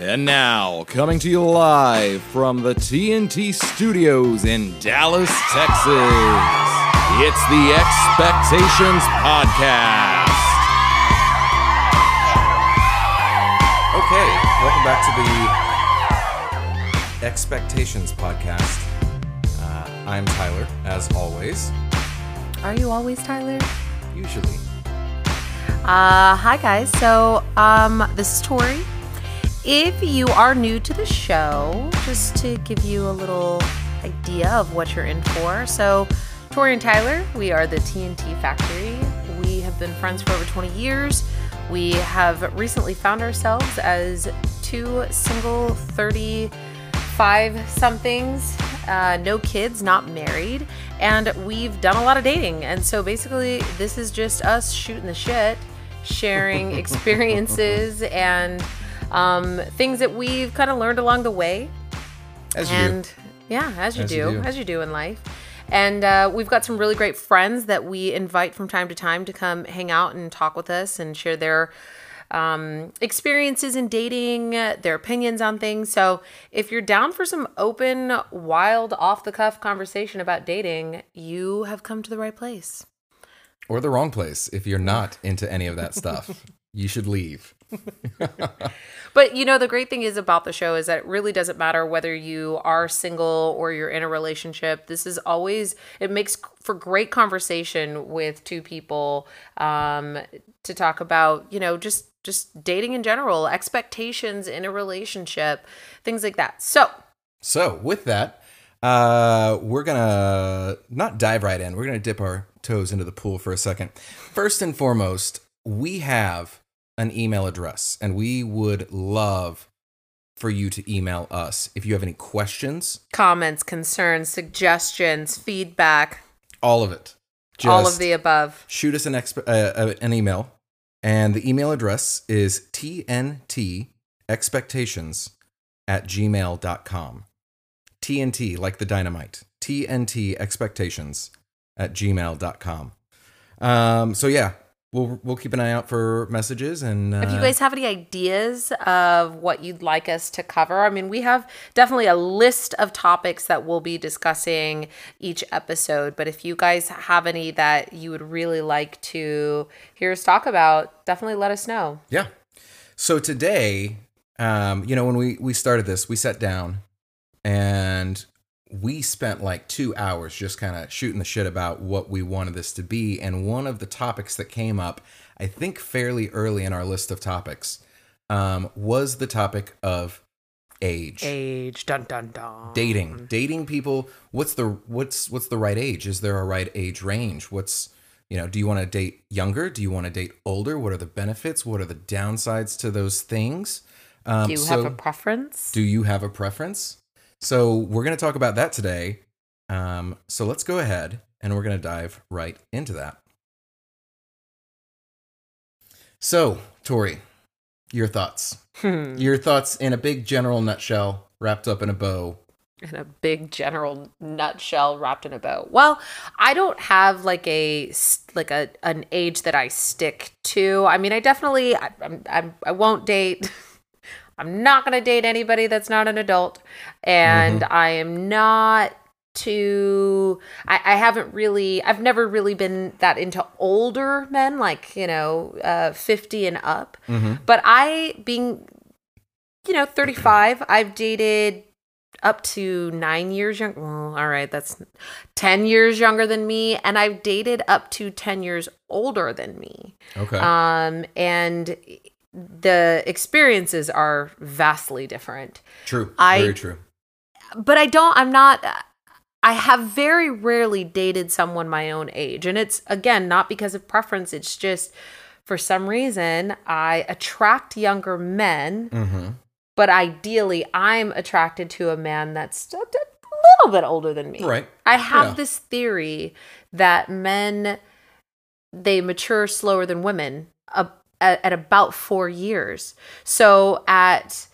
And now, coming to you live from the TNT studios in Dallas, Texas, it's the Expectations Podcast. Okay, welcome back to the Expectations Podcast. Uh, I'm Tyler, as always. Are you always Tyler? Usually. Uh, hi guys. So, um, this is Tory. If you are new to the show, just to give you a little idea of what you're in for. So, Tory and Tyler, we are the TNT Factory. We have been friends for over 20 years. We have recently found ourselves as two single 35 somethings, uh, no kids, not married, and we've done a lot of dating. And so basically, this is just us shooting the shit, sharing experiences and um, things that we've kind of learned along the way. As you and do. yeah, as you, As do, you do. as you do in life. And uh, we've got some really great friends that we invite from time to time to come hang out and talk with us and share their um, experiences in dating, their opinions on things. So if you're down for some open, wild, off the cuff conversation about dating, you have come to the right place. Or the wrong place. If you're not into any of that stuff, you should leave. But you know, the great thing is about the show is that it really doesn't matter whether you are single or you're in a relationship. This is always, it makes for great conversation with two people um, to talk about, you know, just just dating in general, expectations in a relationship, things like that. So, So, with that, uh, we're gonna not dive right in. We're gonna dip our toes into the pool for a second. First and foremost, we have an email address, and we would love for you to email us if you have any questions. comments, concerns, suggestions, feedback, All of it. all of the above. shoot us an exp- uh, uh, an email, and the email address is tntexpectations at gmail.com. TNT, like the dynamite. TNT expectations at gmail.com. Um, so yeah, we'll we'll keep an eye out for messages and uh, If you guys have any ideas of what you'd like us to cover, I mean, we have definitely a list of topics that we'll be discussing each episode. But if you guys have any that you would really like to hear us talk about, definitely let us know. Yeah. So today, um, you know, when we we started this, we sat down and we spent like two hours just kind of shooting the shit about what we wanted this to be. And one of the topics that came up, I think fairly early in our list of topics, um, was the topic of age. Age, dun dun dun. Dating, dating people. What's the what's what's the right age? Is there a right age range? What's you know? Do you want to date younger? Do you want to date older? What are the benefits? What are the downsides to those things? Um, Do you so have a preference? do you have a preference? So we're going to talk about that today. Um, so let's go ahead and we're going to dive right into that. So, Tory, your thoughts. Hmm. Your thoughts in a big general nutshell, wrapped up in a bow. in a big general nutshell wrapped in a bow. Well, I don't have like a like a an age that I stick to. I mean, I definitely I, I'm, I'm I won't date. I'm not gonna date anybody that's not an adult, and I am not too. I, I haven't really. I've never really been that into older men, like you know, uh, fifty and up. But I being you know, 35. I've dated up to nine years young. Well, all right, that's 10 years younger than me. And I've dated up to 10 years older than me. Okay. Um, and the experiences are vastly different. true. I- Very true. But I don't, I'm not. I have very rarely dated someone my own age. And it's, again, not because of preference. It's just for some reason, I attract younger men Mm-hmm. but ideally i'm attracted to a man that's a, little bit older than me Right. i have Yeah. this theory that men they mature slower than women uh, at, at about four years so at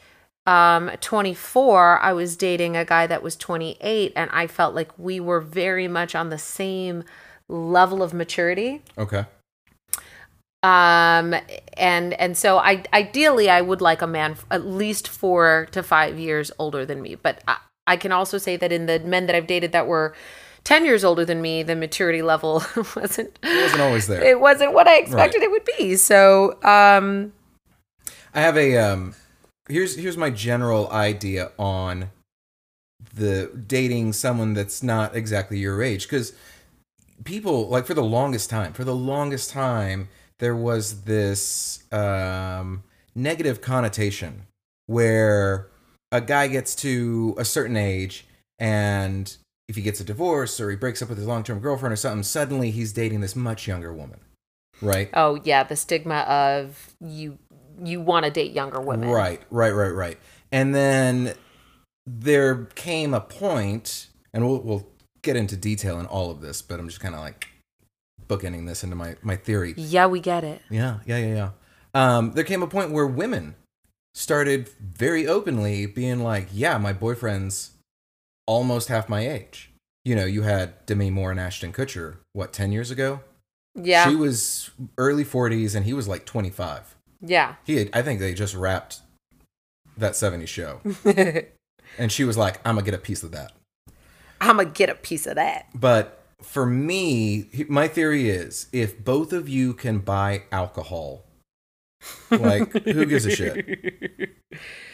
um 24 i was dating a guy that was 28 and i felt like we were very much on the same level of maturity Okay. Um, and and so I ideally I would like a man at least four to five years older than me. But I, I can also say that in the men that I've dated that were ten years older than me, the maturity level wasn't It wasn't always there. it wasn't what I expected Right. it would be. So um, I have a um here's here's my general idea on the dating someone that's not exactly your age cuz people like for the longest time for the longest time there was this um negative connotation where a guy gets to a certain age and if he gets a divorce or he breaks up with his long-term girlfriend or something suddenly he's dating this much younger woman right oh yeah, the stigma of you you want to date younger women. Right, right, right, right. And then there came a point, and we'll we'll get into detail in all of this, but I'm just kind of like bookending this into my my theory. Yeah, we get it. Yeah, yeah, yeah, yeah. Um, there came a point where women started very openly being like, "Yeah, my boyfriend's almost half my age." You know, you had Demi Moore and Ashton Kutcher, what, 10 years ago? Yeah, She was early 40s and he was like 25. yeah. He had, I think they just wrapped that 70s show. and she was like, I'm going to get a piece of that. I'm gonna get a piece of that. But for me, my theory is if both of you can buy alcohol, like, who gives a shit?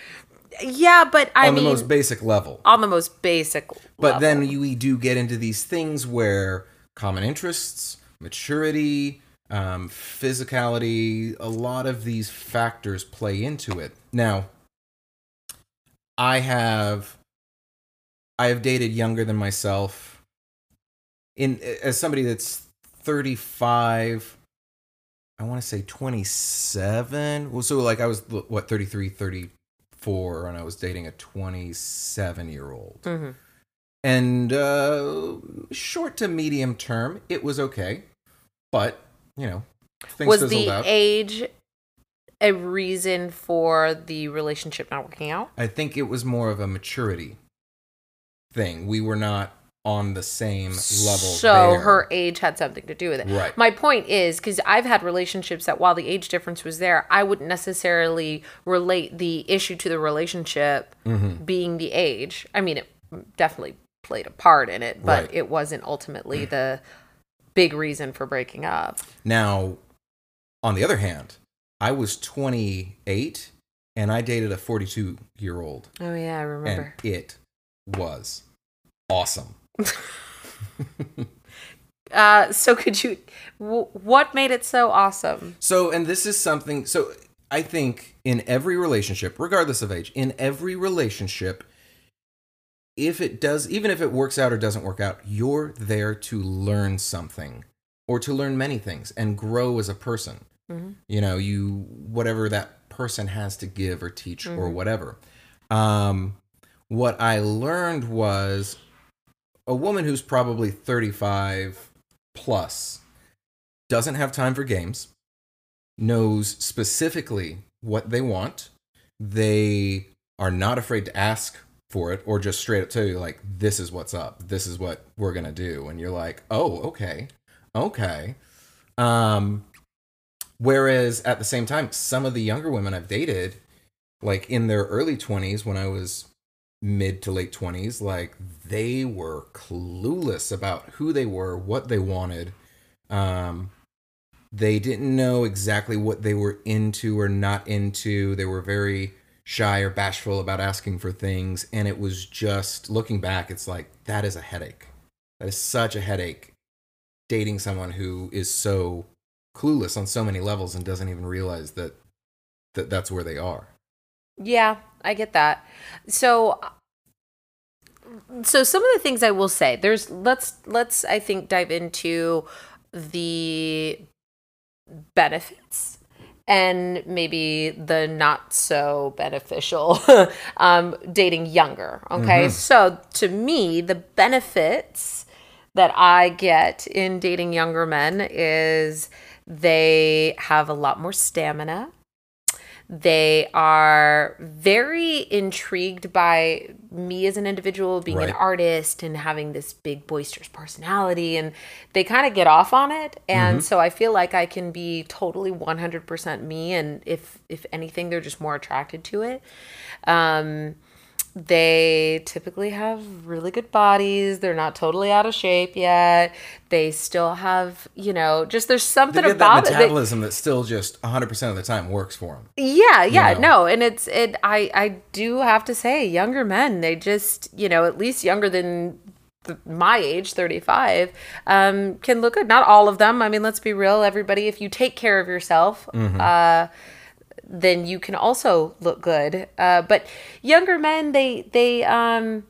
Yeah, but I On mean, the most basic level. on the most basic. But level. then you, we do get into these things where common interests, maturity, um, physicality, a lot of these factors play into it. Now, I have I have dated younger than myself. In as somebody that's 35, I want to say 27. Well, so like I was what 33, 34 and I was dating a 27 year old Mhm. and uh, short to medium term, it was okay, but you know, things was the out. age a reason for the relationship not working out? I think it was more of a maturity thing. We were not on the same level. So there. her age had something to do with it. Right. My point is because I've had relationships that while the age difference was there, I wouldn't necessarily relate the issue to the relationship Mm-hmm. being the age. I mean, it definitely played a part in it, but Right. it wasn't ultimately the big reason for breaking up. now, on the other hand, I was 28 and I dated a 42 year old, Oh yeah, I remember. and it was awesome. Uh, so could you? W- what made it so awesome? So, and this is something, so I think in every relationship, regardless of age, in every relationship, if it does, even if it works out or doesn't work out, you're there to learn something or to learn many things and grow as a person. Mhm. You know, you, whatever that person has to give or teach or whatever. Um, what I learned was a woman who's probably 35 plus doesn't have time for games, knows specifically what they want. They are not afraid to ask for it or just straight up tell you, like, this is what's up. This is what we're going to do. And you're like, oh, okay. Okay. Um, whereas at the same time, some of the younger women I've dated, like in their early 20s when I was mid to late 20s, like they were clueless about who they were, what they wanted. Um, they didn't know exactly what they were into or not into. They were very shy or bashful about asking for things. And it was just looking back, it's like that is a headache. That is such a headache dating someone who is so clueless on so many levels and doesn't even realize that, that that's where they are. Yeah, I get that. So so some of the things I will say, there's let's let's I think dive into the benefits and maybe the not so beneficial um dating younger, okay? So to me, the benefits that I get in dating younger men is they have a lot more stamina They are very intrigued by me as an individual, being an artist and having this big boisterous personality, and they kind of get off on it. And so I feel like I can be totally 100% me, and if if anything, they're just more attracted to it. Um, they typically have really good bodies. They're not totally out of shape yet. They still have, you know, just there's something that about that- metabolism that still just 100% of the time works for them. yeah, yeah, know? no, and it's it. I I do have to say, younger men, they just you know at least younger than my age, thirty five, um, can look good. Not all of them. I mean, let's be real. Everybody, if you take care of yourself, uh, then you can also look good. Uh, but younger men, they they um.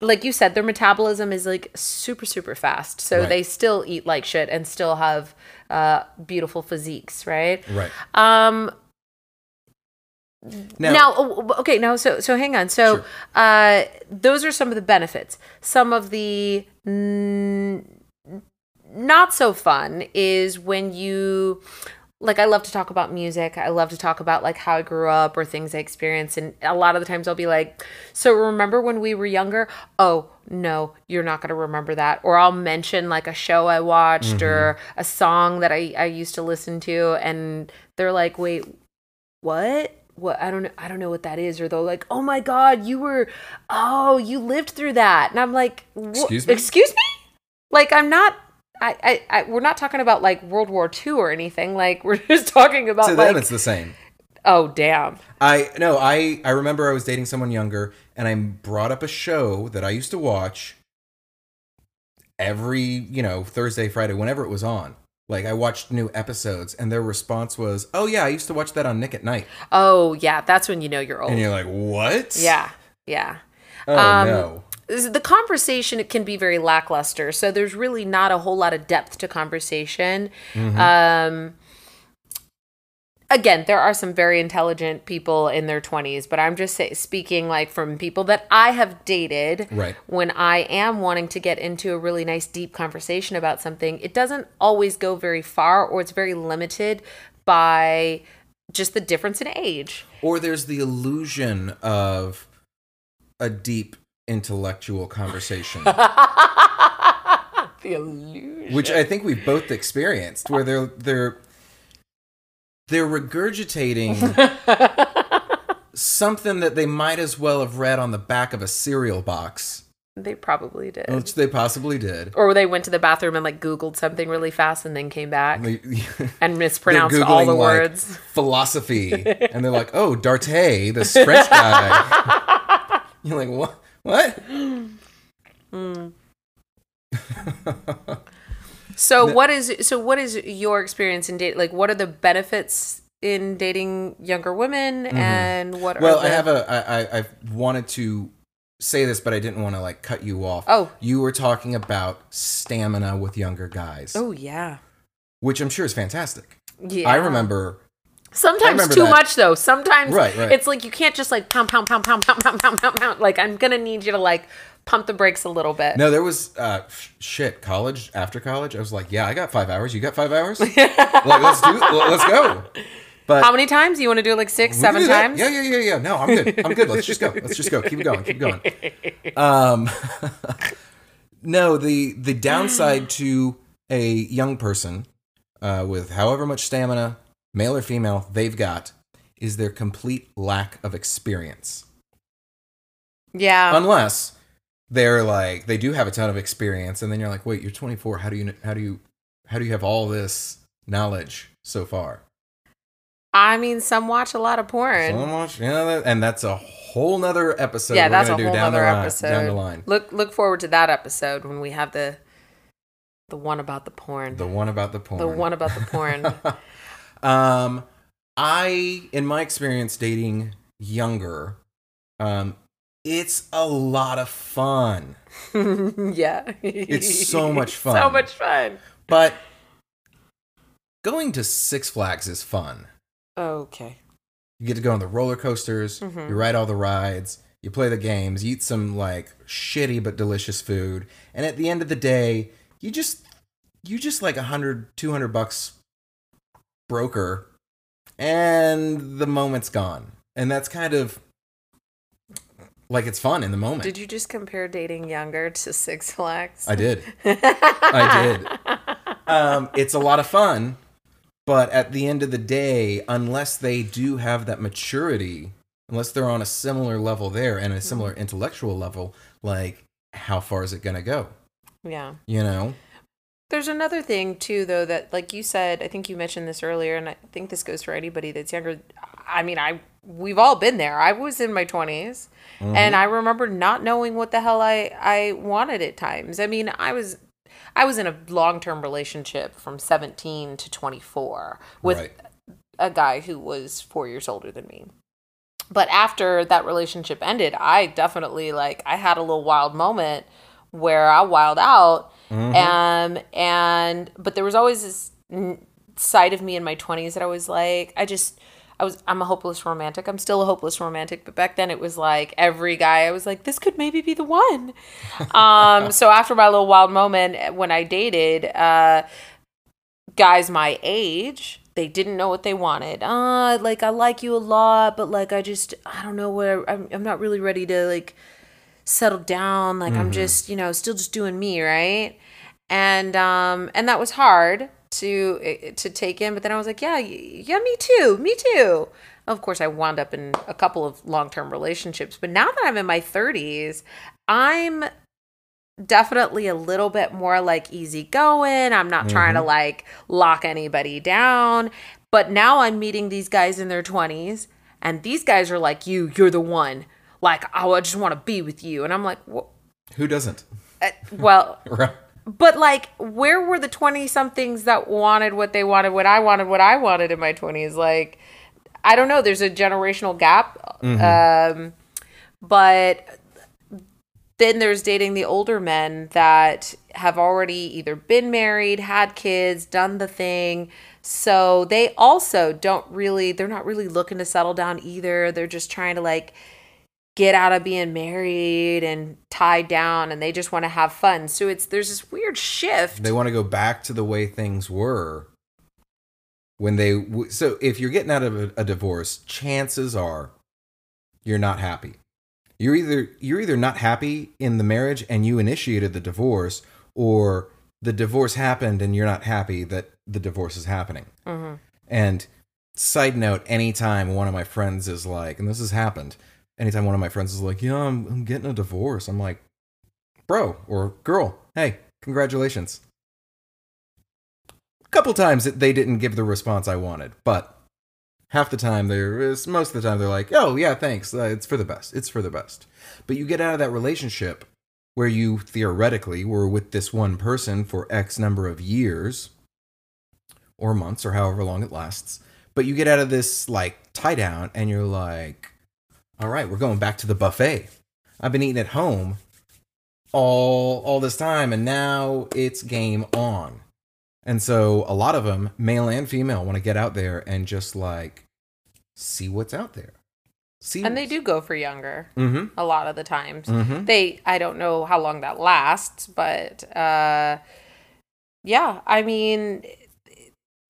Like you said, their metabolism is like super, super fast. So Right. they still eat like shit and still have uh, beautiful physiques, right? Right. Um, Now, now, oh, okay, now so so hang on. So, Sure. uh, those are some of the benefits. Some of the mm, not so fun is when you like I love to talk about music. I love to talk about like how I grew up or things I experienced and a lot of the times I'll be like, "So remember when we were younger?" "Oh, no, you're not going to remember that." Or I'll mention like a show I watched or mm-hmm. a song that I I used to listen to and they're like, "Wait, what?" What I don't know I don't know what that is or they're like oh my god you were oh you lived through that and I'm like Excuse me? excuse me like I'm not I, I, I we're not talking about like World War II or anything. Like we're just talking about to like them, it's the same. oh damn. I no, I I remember I was dating someone younger, and I brought up a show that I used to watch every you know Thursday, Friday, whenever it was on. Like I watched new episodes, and their response was, "Oh yeah, I used to watch that on Nick at Nite." Oh yeah, that's when you know you're old. And you're like, "What?" yeah, yeah. Oh Um, no. The conversation it can be very lackluster, so there's really not a whole lot of depth to conversation. Mm-hmm. Um, again, there are some very intelligent people in their 20s, but I'm just say, speaking like from people that I have dated. Right. When I am wanting to get into a really nice deep conversation about something, it doesn't always go very far or it's very limited by just the difference in age. Or there's the illusion of a deep intellectual conversation, The illusion. which I think we've both experienced, where they're they're they're regurgitating something that they might as well have read on the back of a cereal box, They probably did. which they possibly did. or they went to the bathroom and like Googled something really fast and then came back They- and mispronounced all the like, words. philosophy, and they're like, "Oh, D'Arte, this French guy." You're like, "What? What?" So what is so what is your experience in date? Like, what are the benefits in dating younger women, and what? Mm-hmm. Well, are I the, have a. I, I I wanted to say this, but I didn't want to like cut you off. Oh. you were talking about stamina with younger guys, Oh yeah, which I'm sure is fantastic. yeah. I remember. Sometimes too that. much though. Sometimes Right, right. it's like you can't just like pound pound pound pound pound pound pound pound pound. Like I'm gonna need you to like pump the brakes a little bit. No, there was uh, sh- shit. College after college, I was like, yeah, I got five hours. You got five hours? like, let's do. Let's go. But How many times you want to do? It Like six, seven times? Yeah, yeah, yeah, yeah. No, I'm good. I'm good. Let's just go. Let's just go. Keep it going. Keep going. Um, no, the the downside to a young person uh, with however much stamina, male or female, they've got is their complete lack of experience. Yeah. Unless they're like they do have a ton of experience, and then you're like, wait, you're 24. How do you how do you how do you have all this knowledge so far? I mean, some watch a lot of porn. So much, yeah, and that's a whole nother episode. yeah, we're that's a whole other episode. Down the line, Look look forward to that episode when we have the the one about the porn. the one about the porn. The one about the porn. um, I, in my experience dating younger, um, it's a lot of fun, yeah. It's so much fun. So much fun. but going to Six Flags is fun. Okay. You get to go on the roller coasters, Mhm. you ride all the rides, you play the games, you eat some like shitty but delicious food, and at the end of the day, you just you just like a hundred, two hundred bucks broker and the moment's gone. And that's kind of like it's fun in the moment. Did you just compare dating younger to Six Flags? I did. I did. Um, it's a lot of fun, but at the end of the day, unless they do have that maturity, unless they're on a similar level there and a similar intellectual level, like how far is it going to go? Yeah. You know? There's another thing too, though, that like you said, I think you mentioned this earlier, and I think this goes for anybody that's younger. I mean, I we've all been there. I was in my 20s, mm-hmm. and I remember not knowing what the hell I I wanted at times. I mean, I was I was in a long term relationship from 17 to 24 with Right. a guy who was four years older than me. But after that relationship ended, I definitely like I had a little wild moment where I wild out, um, and but there was always this n- side of me in my twenties that I was like, I just. I was I'm a hopeless romantic. I'm still a hopeless romantic, but back then it was like every guy I was like this could maybe be the one. um so after my little wild moment when I dated uh guys my age they didn't know what they wanted uh like i like you a lot but like i just i don't know where i'm, I'm not really ready to like settle down like i'm just you know still just doing me right and um and that was hard to to take in but then i was like yeah yeah me too me too of course i wound up in a couple of long-term relationships but now that i'm in my 30s i'm definitely a little bit more like easygoing. I'm not trying to like lock anybody down. But now I'm meeting these guys in their 20s, and these guys are like, You, you're the one. Like, oh, I just want to be with you. And I'm like, "Wha- Who doesn't? uh, Well, Right. But like, where were the 20 somethings that wanted what they wanted, what I wanted, what I wanted in my 20s? Like, I don't know. There's a generational gap. Um, but then there's dating the older men that have already either been married, had kids, done the thing. So they also don't really, they're not really looking to settle down either. They're just trying to like get out of being married and tied down and they just want to have fun. So it's, there's this weird shift. They want to go back to the way things were when they. w- So if you're getting out of a, a divorce, chances are you're not happy. You're either you're either not happy in the marriage and you initiated the divorce, or the divorce happened and you're not happy that the divorce is happening. Mm-hmm. And side note, anytime one of my friends is like, and this has happened, anytime one of my friends is like, yeah, I'm, I'm getting a divorce, I'm like, bro or girl, hey, congratulations. A couple times they didn't give the response I wanted, but half the time they're, most of the time they're like, oh, yeah, thanks. Uh, it's for the best. It's for the best. But you get out of that relationship where you theoretically were with this one person for X number of years or months or however long it lasts. But you get out of this like tie down and you're like, all right, we're going back to the buffet. I've been eating at home all all this time and now it's game on. And so a lot of them, male and female, want to get out there and just like see what's out there. See And they do go for younger Mm-hmm. a lot of the times. Mm-hmm. They, I don't know how long that lasts, but uh, yeah, I mean,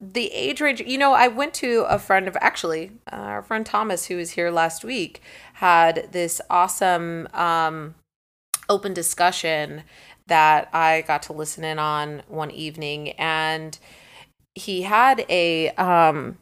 the age range, you know, I went to a friend of actually, uh, our friend Thomas, who was here last week, had this awesome um, open discussion that I got to listen in on one evening. And he had a, um,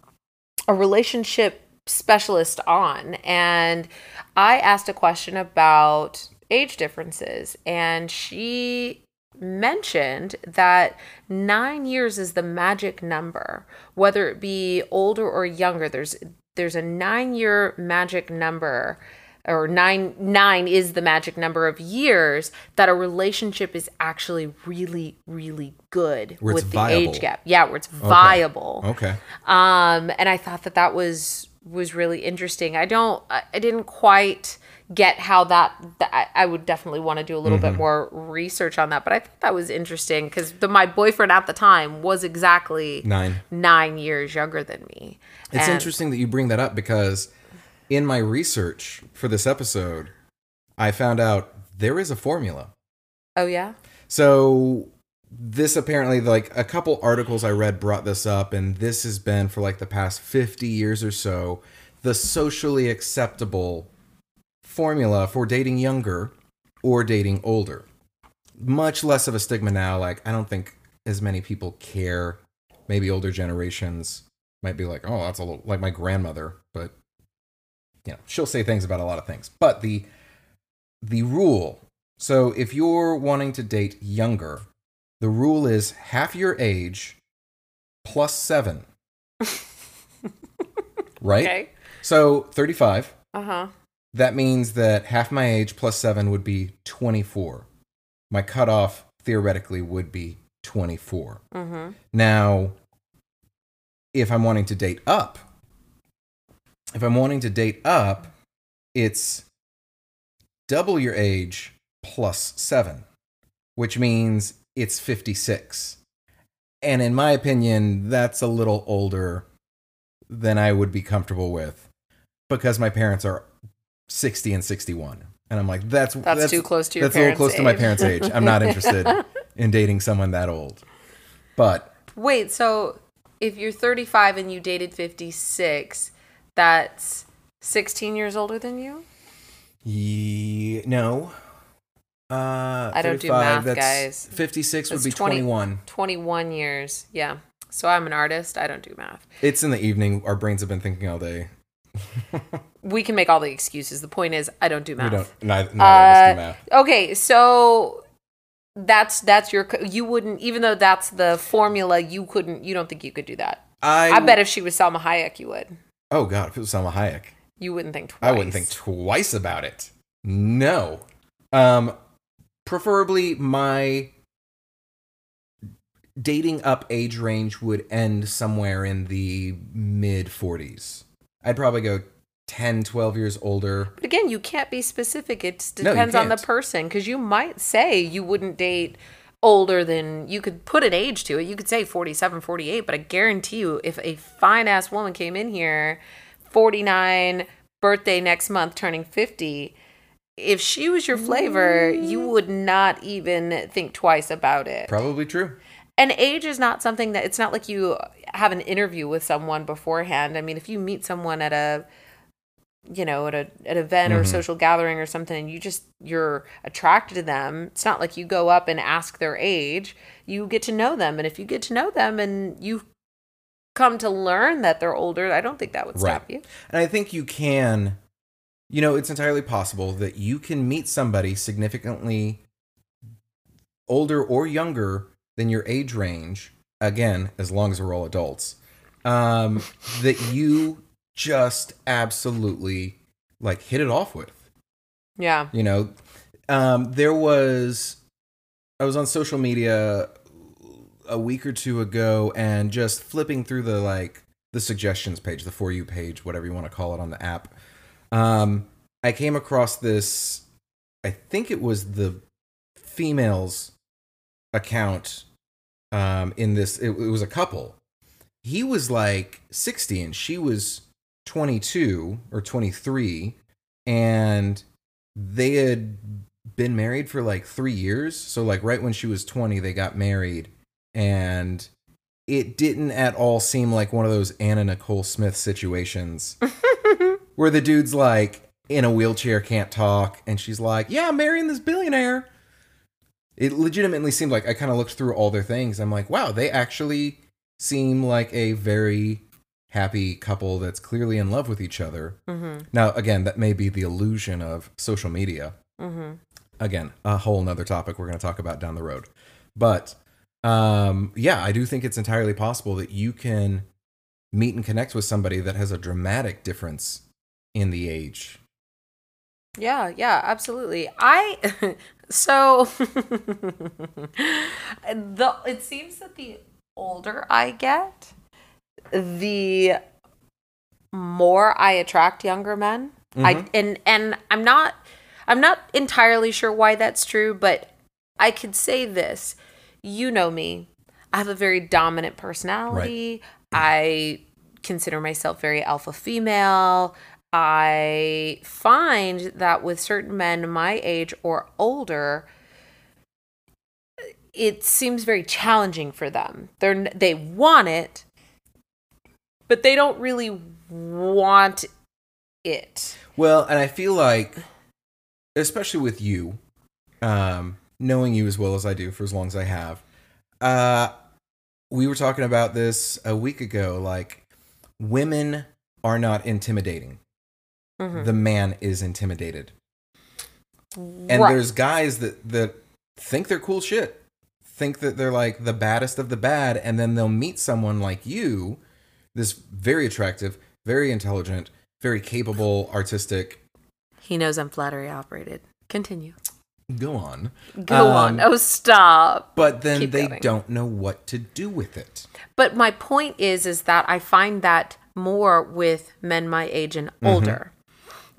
a relationship specialist on and I asked a question about age differences and she mentioned that 9 years is the magic number whether it be older or younger there's there's a 9 year magic number or 9 9 is the magic number of years that a relationship is actually really really good Where with the viable. age gap yeah where it's viable Okay. um and i thought that that was was really interesting i don't i, didn't quite get how that, that I, I would definitely want to do a little Mm-hmm. bit more research on that but i thought that was interesting because my boyfriend at the time was exactly Nine. nine years younger than me It's And- interesting that you bring that up because in my research for this episode, I found out there is a formula. oh yeah So this apparently like a couple articles I read brought this up, and this has been for like the past fifty years or so the socially acceptable formula for dating younger or dating older. Much less of a stigma now. Like I don't think as many people care. Maybe older generations might be like, oh, that's a little like my grandmother, but you know, she'll say things about a lot of things. But the the rule. So if you're wanting to date younger, the rule is half your age plus seven. right? Okay. So 35. Uh huh. That means that half my age plus seven would be 24. My cutoff theoretically would be 24. Mm-hmm. Now, if I'm wanting to date up, if I'm wanting to date up, it's double your age plus seven, which means it's 56. And in my opinion, that's a little older than I would be comfortable with because my parents are 60 and 61. And I'm like, that's That's too close to your That's a little parents' close to my parents' age. I'm not interested in dating someone that old. But Wait, so if you're 35 and you dated 56, that's 16 years older than you? Ye- no. Uh, I don't do math, that's- guys. 56 would be 20 21. 21 years. Yeah. So I'm an artist. I don't do math. It's in the evening. Our brains have been thinking all day. We can make all the excuses. The point is, I don't do math. We don't. Neither, neither us do Uh, math. Okay, so that's that's your you wouldn't even though that's the formula you couldn't you don't think you could do that. I, I bet if she was Salma Hayek you would. Oh God, if it was Salma Hayek, You wouldn't think twice. I wouldn't think twice about it. No. Um, preferably my dating up age range would end somewhere in the mid 40s. I'd probably go 10, 12 years older. But again, you can't be specific. It No, depends on the person because you might say you wouldn't date older than you could put an age to it. You could say 47, 48, but I guarantee you if a fine ass woman came in here 49 birthday next month turning 50, if she was your flavor, you would not even think twice about it. Probably true. And age is not something that it's not like you have an interview with someone beforehand. I mean, if you meet someone at a you know, at a an event or Mhm. social gathering or something and you just you're attracted to them, it's not like you go up and ask their age. You get to know them and if you get to know them and you come to learn that they're older, I don't think that would stop Right. you. And I think you can, you know, it's entirely possible that you can meet somebody significantly older or younger than your age range, again, as long as we're all adults, um, that you just absolutely like hit it off with. Yeah. You know, um, there was, I was on social media a week or two ago and just flipping through the like the suggestions page, the for you page, whatever you want to call it on the app. Um, I came across this. I think it was the female's account. Um, in this, it, it was a couple. He was like sixty and she was twenty two or twenty three, and they had been married for like three years. So like right when she was twenty, they got married, and it didn't at all seem like one of those Anna Nicole Smith situations where the dude's like in a wheelchair, can't talk, and she's like, "Yeah, I'm marrying this billionaire." It legitimately seemed like I kind of looked through all their things. I'm like, wow, they actually seem like a very happy couple that's clearly in love with each other. Mhm. Now, again, that may be the illusion of social media. Mhm. Again, a whole nother topic we're going to talk about down the road. But um, yeah, I do think it's entirely possible that you can meet and connect with somebody that has a dramatic difference in the age. Yeah, yeah, absolutely. I so the it seems that the older I get, the more I attract younger men. I mm-hmm. and and I'm not I'm not entirely sure why that's true, but I could say this. You know me. I have a very dominant personality. Mm. I consider myself very alpha female. I find that with certain men my age or older, it seems very challenging for them. They're they want it, but they don't really want it. Well, and I feel like, especially with you, um, knowing you as well as I do for as long as I have, uh, we were talking about this a week ago. Like, women are not intimidating. Mhm. The man is intimidated. And Right. there's guys that that think they're cool shit. Think that they're like the baddest of the bad and then they'll meet someone like you, this very attractive, very intelligent, very capable, artistic. He knows I'm flattery operated. Continue. Go on. Go Um, on. Oh, stop. But then Keep they going. don't know what to do with it. But my point is, is that I find that more with men my age and older.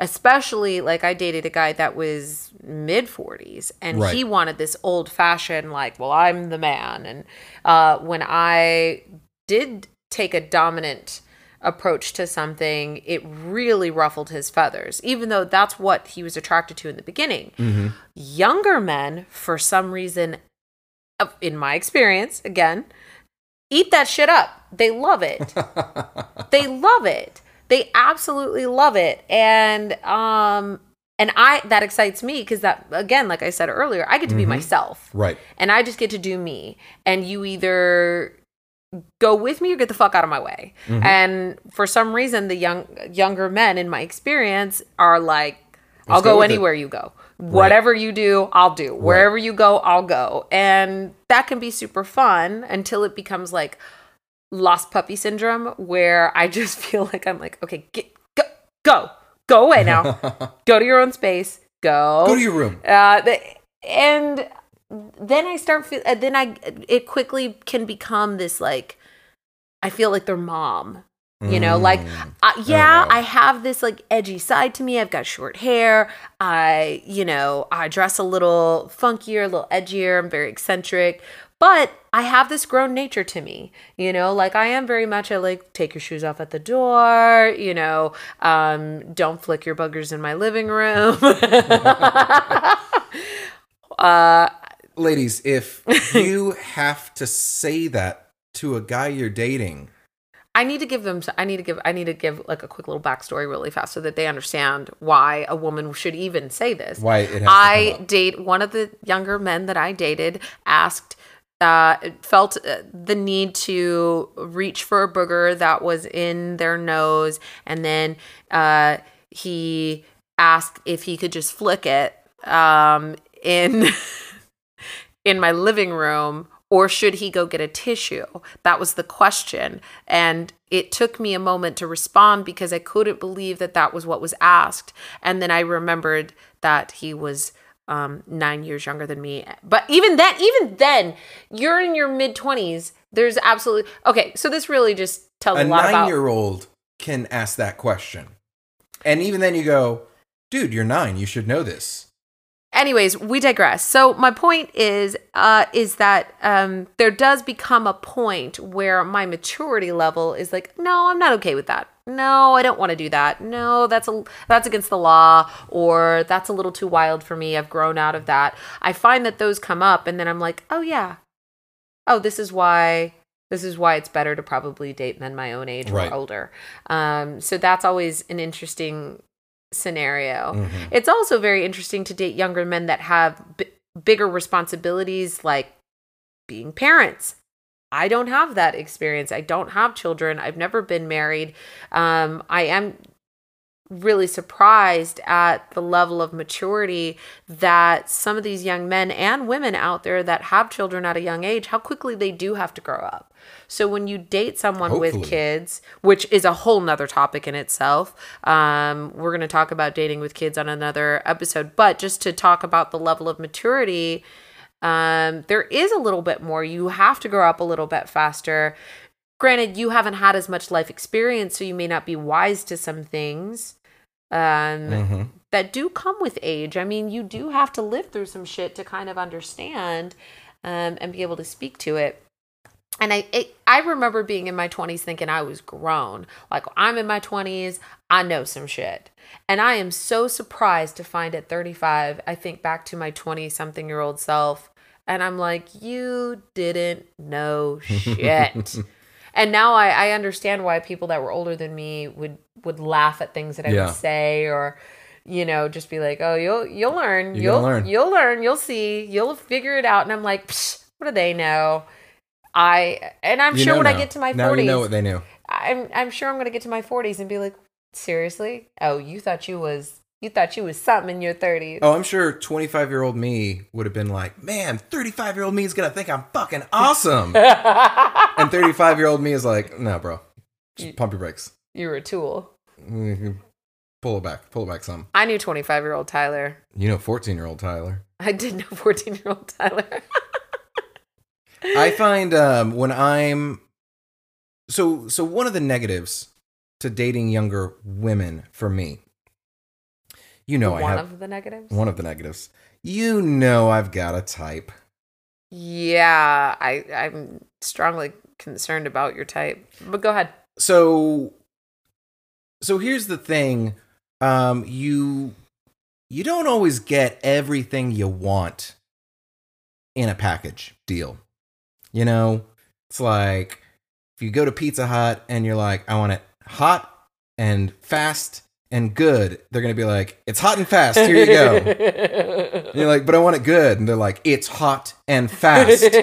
Especially like I dated a guy that was mid 40s and Right. he wanted this old fashioned, like, well, I'm the man. And uh, when I did take a dominant approach to something, it really ruffled his feathers, even though that's what he was attracted to in the beginning. Younger men, for some reason, in my experience, again, eat that shit up. They love it. they love it. They absolutely love it. And um and I that excites me because that again, like I said earlier, I get to be myself. Right. And I just get to do me. And you either go with me or get the fuck out of my way. And for some reason the young younger men in my experience are like I'll go go with it. anywhere you go. Whatever you do, I'll do. Wherever you go, I'll go. And that can be super fun until it becomes like lost puppy syndrome where I just feel like I'm like, okay, get go go. Go away now. go to your own space. Go. Go to your room. Uh, the, and then I start feel. uh, Then I it quickly can become this like I feel like their mom. You know, like uh, yeah, no. I have this like edgy side to me. I've got short hair. I, you know, I dress a little funkier, a little edgier. I'm very eccentric, but I have this grown nature to me. You know, like I am very much. I like take your shoes off at the door. You know, um, don't flick your buggers in my living room. Ladies, if you have to say that to a guy you're dating, I need to give them. I need to give. I need to give like a quick little backstory really fast so that they understand why a woman should even say this. why it has to I date one of the younger men that I dated asked. Uh, felt the need to reach for a booger that was in their nose, and then uh, he asked if he could just flick it um, in in my living room or should he go get a tissue? That was the question. And it took me a moment to respond because I couldn't believe that that was what was asked. And then I remembered that he was um, nine years younger than me. But even then, even then, you're in your mid 20s. There's absolutely. Okay, so this really just tells a, a lot about. nine year old can ask that question. And even then you go, dude, you're nine. You should know this. anyways we digress so my point is uh is that um there does become a point where my maturity level is like no i'm not okay with that no i don't want to do that no that's a that's against the law or that's a little too wild for me i've grown out of that i find that those come up and then i'm like oh yeah oh this is why this is why it's better to probably date men my own age Right. or older um so that's always an interesting scenario Mhm. it's also very interesting to date younger men that have b- bigger responsibilities like being parents. I don't have that experience. I don't have children. I've never been married. Um, I am really surprised at the level of maturity that some of these young men and women out there that have children at a young age, how quickly they do have to grow up. So when you date someone with kids, which is a whole nother topic in itself, um, we're going to talk about dating with kids on another episode. But just to talk about the level of maturity, um, there is a little bit more. You have to grow up a little bit faster. Granted, you haven't had as much life experience, so you may not be wise to some things um, Mhm. that do come with age. I mean, you do have to live through some shit to kind of understand um, and be able to speak to it. And I, it, I remember being in my 20s thinking I was grown. Like, I'm in my 20s, I know some shit. And I am so surprised to find at 35, I think back to my 20 something year old self, And I'm like, you didn't know shit. and now I, I understand why people that were older than me would would laugh at things that I Yeah. would say or you know just be like oh you'll you'll learn You're you'll learn. you'll learn you'll see you'll figure it out and i'm like Psh, what do they know i and i'm You sure when i get to my 40s you know what they knew. i'm i'm sure i'm gonna get to my 40s and be like seriously oh you thought you was you thought you was something in your 30s Oh, I'm sure 25 year old me would have been like, man, 35 year old me is gonna think I'm fucking awesome, and 35 year old me is like, no, bro, just pump your brakes, you were a tool. Pull it back, pull it back some. i knew 25 year old tyler. You know, 14 year old Tyler. i did know 14 year old tyler. I find um, when I'm so so one of the negatives to dating younger women for me, you know, I one have of the negatives one of the negatives. You know, I've got a type. yeah i i'm strongly concerned about your type but go ahead So so here's the thing, um, you you don't always get everything you want in a package deal. You know, it's like if you go to Pizza Hut and you're like, I want it hot and fast and good, they're gonna be like, it's hot and fast. Here you go. And you're like, but I want it good, and they're like, it's hot and fast.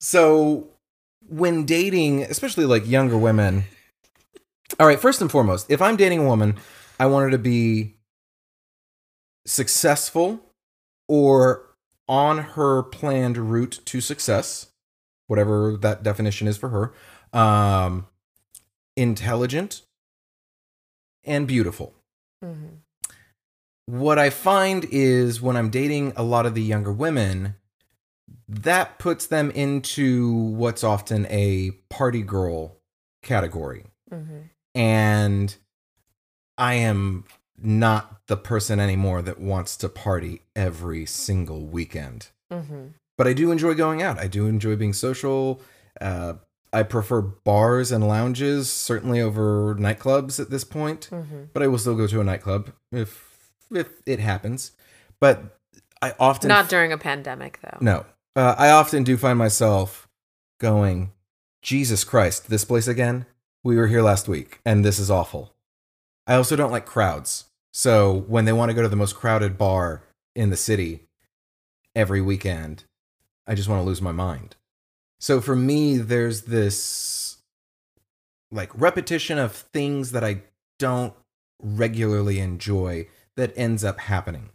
So when dating, especially like younger women, all right, first and foremost, if I'm dating a woman, I want her to be successful or on her planned route to success, whatever that definition is for her, um, intelligent and beautiful. Mhm. What I find is when I'm dating a lot of the younger women, that puts them into what's often a party girl category. Mhm. And I am not the person anymore that wants to party every single weekend. Mhm. But I do enjoy going out. I do enjoy being social. Uh, I prefer bars and lounges, certainly over nightclubs at this point Mhm. but I will still go to a nightclub if if it happens. But I often Not during a pandemic, though. no. Uh, I often do find myself going, Jesus Christ, this place again. We were here last week, and this is awful. I also don't like crowds. So when they want to go to the most crowded bar in the city every weekend, I just want to lose my mind. So for me, there's this like repetition of things that I don't regularly enjoy that ends up happening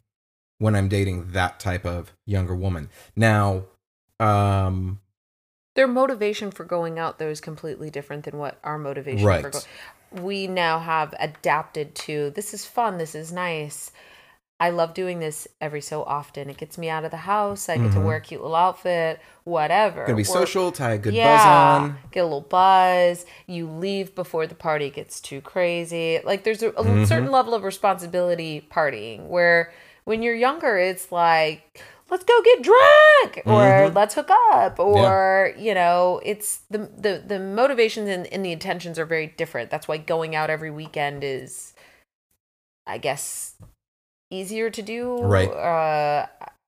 when I'm dating that type of younger woman. Now, um, Their motivation for going out, though, is completely different than what our motivation for Right. going. We now have adapted to this is fun, this is nice. I love doing this every so often. It gets me out of the house. I get to Mhm. wear a cute little outfit, whatever. gonna be We're- social, tie a good yeah, buzz on. Get a little buzz. You leave before the party gets too crazy. Like there's a, a Mhm. certain level of responsibility partying where when you're younger, it's like let's go get drunk or Mhm. let's hook up or you know it's the the the motivations and, and the intentions are very different. That's why going out every weekend is, I guess, easier to do. Right. Uh,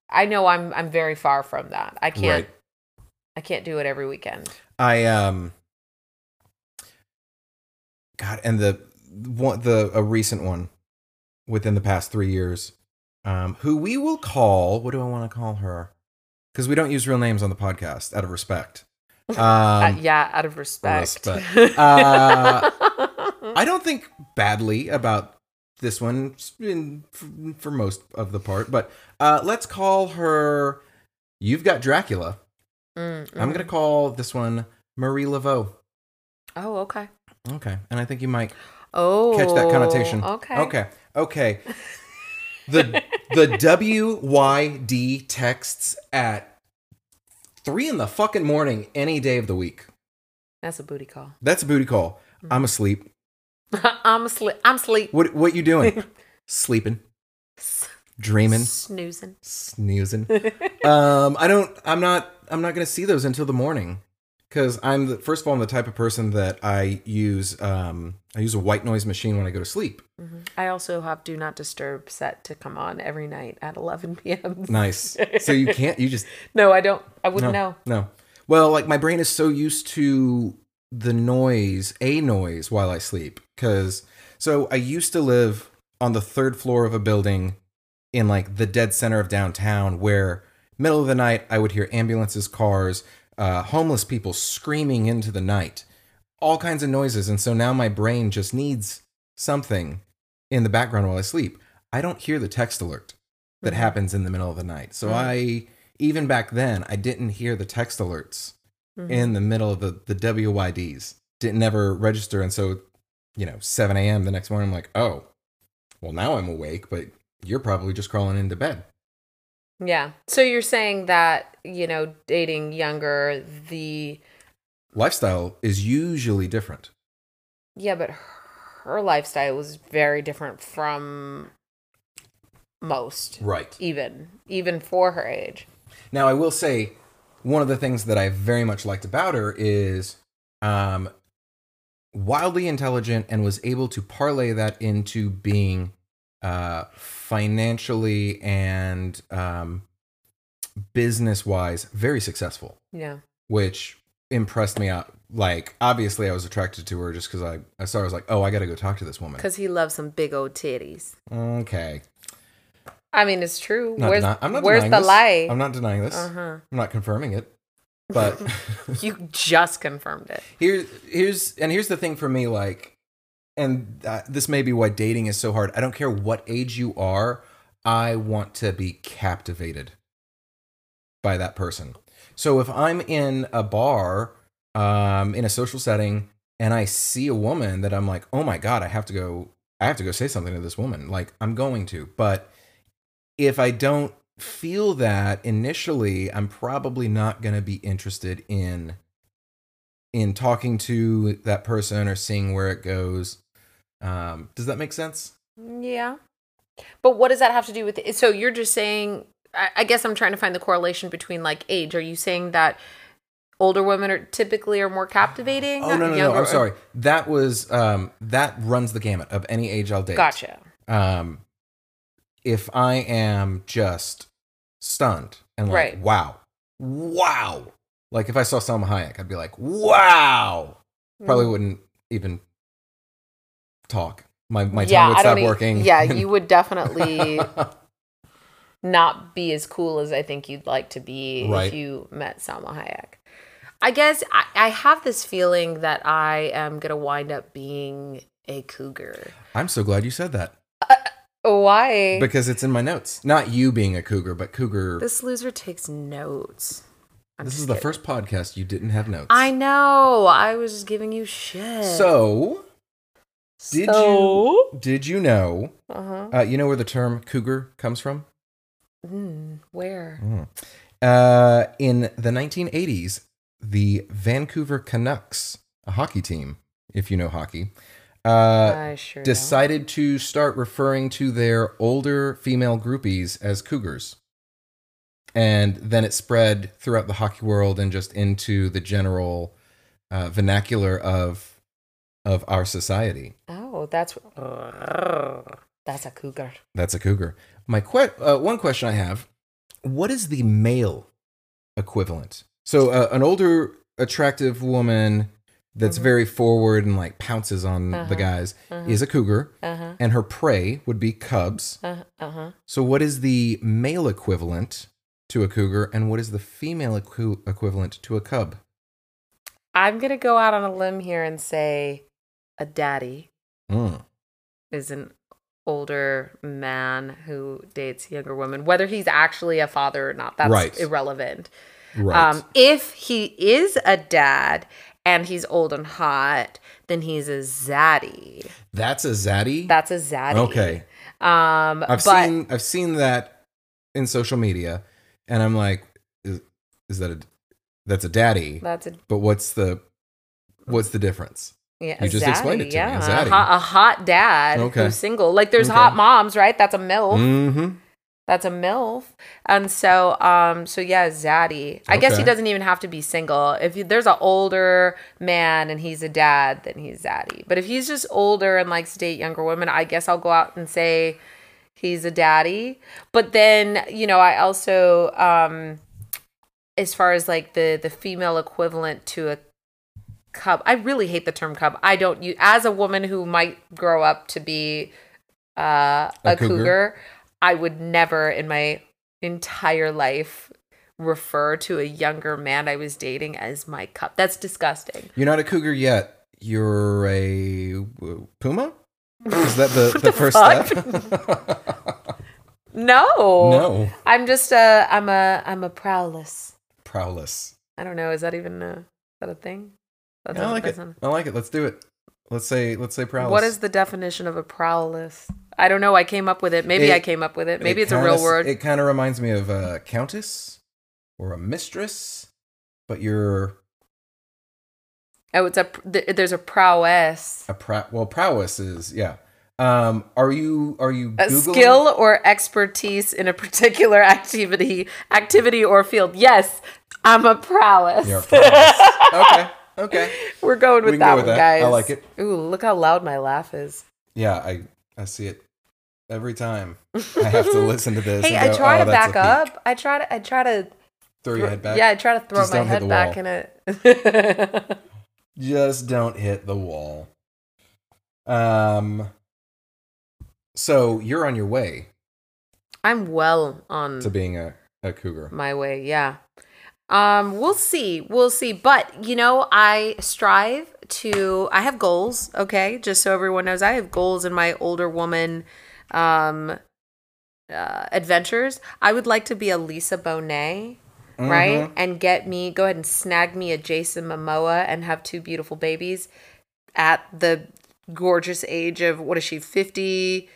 I know I'm I'm very far from that. I can't Right. I can't do it every weekend. I um God and the one the a recent one within the past 3 years um who we will call what do I want to call her cuz we don't use real names on the podcast out of respect. Um Uh, yeah, out of respect. respect. Uh, I don't think badly about this one in, for most of the part, but uh, let's call her. You've got Dracula. Mm, I'm gonna call this one Marie Laveau. Oh, okay. Okay, and I think you might Oh, catch that connotation. Okay. Okay. Okay. The the WYD texts at three in the fucking morning any day of the week. That's a booty call. That's a booty call. I'm asleep. I'm asleep. I'm asleep. What what you doing? Sleeping, dreaming, Snoozing. snoozing. um, I don't. I'm not. I'm not gonna see those until the morning because I'm the, first of all I'm the type of person that I use um I use a white noise machine when I go to sleep. I also have Do Not Disturb set to come on every night at 11 p.m. Nice. so you can't you just No, I don't. I wouldn't know. No. Well, like my brain is so used to the noise, a noise while I sleep. Cause so I used to live on the third floor of a building in like the dead center of downtown where middle of the night I would hear ambulances, cars, uh, homeless people screaming into the night, all kinds of noises. And so now my brain just needs something in the background while I sleep. I don't hear the text alert that Mhm. happens in the middle of the night. So Mhm. I even back then I didn't hear the text alerts Mhm. in the middle of the the WYDs. Didn't ever register, and so you know 7 a.m. the next morning I'm like, oh, well now I'm awake, but you're probably just crawling into bed. Yeah. So you're saying that, you know, dating younger, the. Lifestyle is usually different. Yeah, but her lifestyle was very different from most, Right. even, even for her age. Now, I will say one of the things that I very much liked about her is um, wildly intelligent and was able to parlay that into being uh, financially and um, business wise very successful, Yeah. which impressed me out. Like, obviously, I was attracted to her just because I, I saw her, I was like, oh, I got to go talk to this woman. Because he loves some big old titties. Okay. I mean, it's true. Not where's deni- I'm not where's the this. lie? I'm not denying this. uh huh. I'm not confirming it. But. you just confirmed it. Here, here's and here's the thing for me, like, and uh, this may be why dating is so hard. I don't care what age you are. I want to be captivated by that person. So if I'm in a bar, um, in a social setting, and I see a woman that I'm like, oh my god, I have to go. I have to go say something to this woman. Like I'm going to, but if I don't feel that initially, I'm probably not going to be interested in in talking to that person or seeing where it goes. Um, does that make sense? Yeah. But what does that have to do with it? So you're just saying, I, I guess I'm trying to find the correlation between like age. Are you saying that older women are typically are more captivating? Oh no, no, no! I'm sorry. That was um, that runs the gamut of any age I'll date. Gotcha. Um, if I am just stunned and like, Right. wow, wow, like if I saw Salma Hayek, I'd be like, wow. Mm. Probably wouldn't even talk. My my yeah, tongue would I stop working. Yeah, you would definitely not be as cool as I think you'd like to be Right. if you met Salma Hayek. I guess I, I have this feeling that I am gonna wind up being a cougar. I'm so glad you said that Why? because it's in my notes. Not you being a cougar, but cougar. This, this loser takes notes. I'm is just the first podcast you didn't have notes. I know. I was just giving you shit. So did So? you did you know? Uh-huh. Uh, you know where the term cougar comes from? Mm, where? Uh, in the 1980s, the Vancouver Canucks, a hockey team, if you know hockey, uh, sure don't. decided to start referring to their older female groupies as cougars. And then it spread throughout the hockey world and just into the general uh, vernacular of of our society. Oh, that's that's a cougar. That's a cougar. My que- uh, one question I have: What is the male equivalent? So, uh, an older, attractive woman that's Mhm. very forward and like pounces on Uh-huh. the guys Uh-huh. is a cougar, Uh huh. and her prey would be cubs. Uh huh. So, what is the male equivalent to a cougar, and what is the female equi- equivalent to a cub? I'm gonna go out on a limb here and say a daddy Mm. is an older man who dates younger women. Whether he's actually a father or not, that's Right. irrelevant. Right. Um, if he is a dad and he's old and hot, then he's a zaddy. That's a zaddy. That's a zaddy. okay. Um, I've but seen I've seen that in social media, and I'm like, is, is that a that's a daddy? that's a But what's the what's the difference? yeah. You a just explained it to me, yeah, a zaddy. hot, a hot dad Okay. who's single. Like there's Okay. hot moms, right? That's a milf. Mm-hmm. That's a MILF. And so um so yeah, Zaddy. I guess he doesn't even have to be single. If you, there's an older man and he's a dad, then he's Zaddy. But if he's just older and likes to date younger women, I guess I'll go out and say he's a daddy. But then, you know, I also um as far as like the the female equivalent to a cub. I really hate the term cub. I don't you as a woman who might grow up to be uh, a, A cougar. cougar? I would never in my entire life refer to a younger man I was dating as my cup. That's disgusting. You're not a cougar yet. You're a puma. Is that the, the, first fuck? step? No. no, I'm just a I'm a I'm a prowless. prowless. I don't know. Is that even a is that a thing? That's I like it. I like it. Let's do it. Let's say let's say prowless. What is the definition of a prowless? I don't know. I came up with it. Maybe It- I came up with it. Maybe It it's a kinda real s- word. It kind of reminds me of a countess or a mistress, but you're oh, it's a th- there's a prowess. a prow. Well, prowess is yeah. Um, are you are you A skill or expertise in a particular activity, activity or field. Yes, I'm a prowess. You're a prowess. okay, okay. We're going with We that go with one, that. I like it. Ooh, look how loud my laugh is. Yeah, I I see it every time. I have to listen to this. Hey, and I try "Oh, to back up. I try to. I try to. Throw your head back. Yeah, I try to throw Just my head back in it. Just don't hit the wall. Um. So you're on your way I'm well on to being a, a cougar. my way yeah um we'll see we'll see but you know i strive to i have goals okay just so everyone knows i have goals in my older woman um uh, adventures i would like to be a lisa bonet right and get me go ahead and snag me a jason momoa and have two beautiful babies at the gorgeous age of what is she 50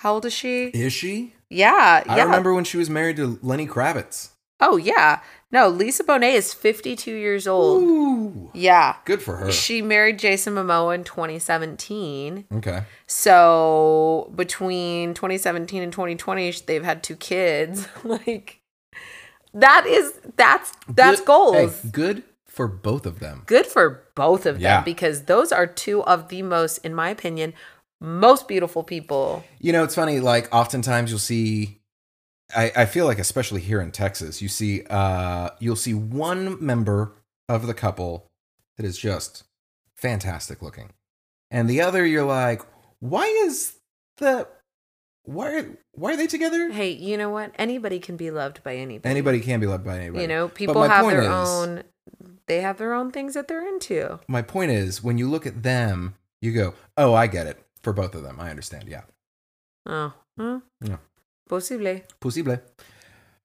how old is she Is she? yeah I yeah remember when she was married to Lenny Kravitz. Oh yeah. No, Lisa Bonet is 52 years old. Ooh, Yeah. good for her. She married Jason Momoa in 2017. Okay. So between 2017 and 2020, they've had two kids. like that is that's that's Good- goals. hey, good for both of them. Good for both of them because those are two of the most, in my opinion, most beautiful people. You know, it's funny. Like, oftentimes you'll see. I, I feel like, especially here in Texas, you see, uh, you'll see one member of the couple that is just fantastic looking, and the other, you're like, why is the why are, why are they together? Hey, you know what? Anybody can be loved by anybody. Anybody can be loved by anybody. You know, people have their is- own. They have their own things that they're into. My point is, when you look at them, you go, "Oh, I get it." For both of them, I understand. Yeah, Oh, hmm. Yeah. Posible. possible.